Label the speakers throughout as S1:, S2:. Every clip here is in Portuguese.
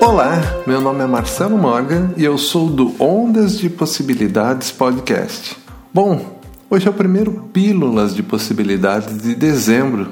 S1: Olá, meu nome é Marcelo Morgan e eu sou do Ondas de Possibilidades Podcast. Bom, hoje é o primeiro Pílulas de Possibilidades de dezembro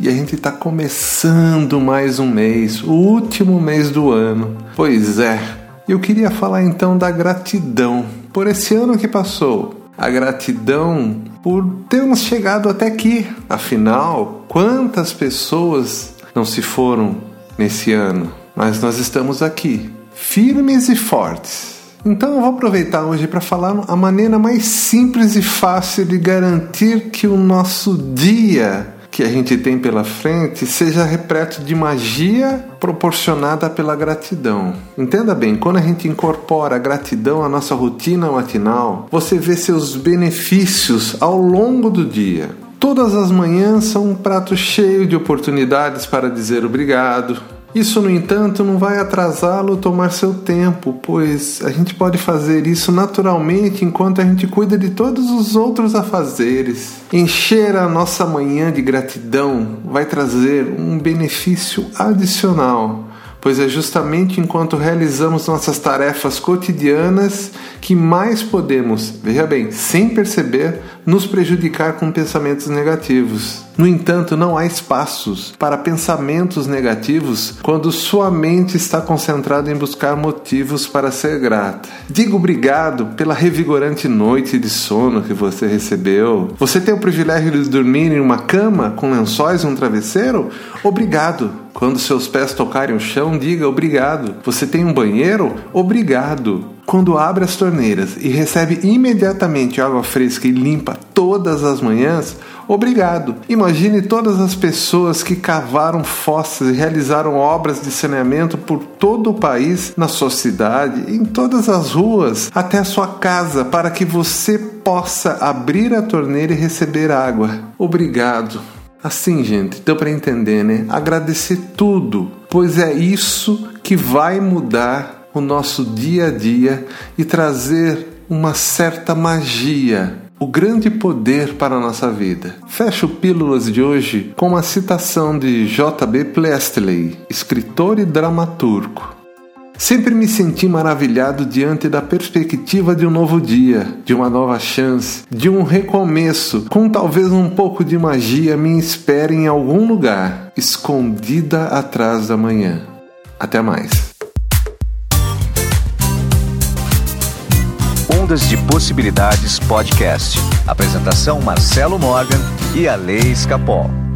S1: e a gente está começando mais um mês, o último mês do ano. Pois é, eu queria falar então da gratidão por esse ano que passou. A gratidão por termos chegado até aqui. Afinal, quantas pessoas não se foram nesse ano? Mas nós estamos aqui, firmes e fortes. Então eu vou aproveitar hoje para falar a maneira mais simples e fácil de garantir que o nosso dia que a gente tem pela frente seja repleto de magia proporcionada pela gratidão. Entenda bem, quando a gente incorpora a gratidão à nossa rotina matinal, você vê seus benefícios ao longo do dia. Todas as manhãs são um prato cheio de oportunidades para dizer obrigado, isso, no entanto, não vai atrasá-lo tomar seu tempo, pois a gente pode fazer isso naturalmente enquanto a gente cuida de todos os outros afazeres. Encher a nossa manhã de gratidão vai trazer um benefício adicional pois é justamente enquanto realizamos nossas tarefas cotidianas que mais podemos, veja bem, sem perceber, nos prejudicar com pensamentos negativos. No entanto, não há espaços para pensamentos negativos quando sua mente está concentrada em buscar motivos para ser grata. Diga obrigado pela revigorante noite de sono que você recebeu. Você tem o privilégio de dormir em uma cama com lençóis e um travesseiro? Obrigado. Quando seus pés tocarem o chão, diga obrigado. Você tem um banheiro? Obrigado. Quando abre as torneiras e recebe imediatamente água fresca e limpa todas as manhãs, obrigado. Imagine todas as pessoas que cavaram fossas e realizaram obras de saneamento por todo o país, na sua cidade, em todas as ruas, até a sua casa, para que você possa abrir a torneira e receber água. Obrigado. Assim, gente, deu para entender, né? Agradecer tudo, pois é isso que vai mudar o nosso dia a dia e trazer uma certa magia, o grande poder para a nossa vida. Fecho Pílulas de hoje com uma citação de J.B. Priestley, escritor e dramaturgo. Sempre me senti maravilhado diante da perspectiva de um novo dia, de uma nova chance, de um recomeço, com talvez um pouco de magia me espere em algum lugar, escondida atrás da manhã. Até mais.
S2: Ondas de Possibilidades Podcast. Apresentação Marcelo Morgan e a Lei Escapol.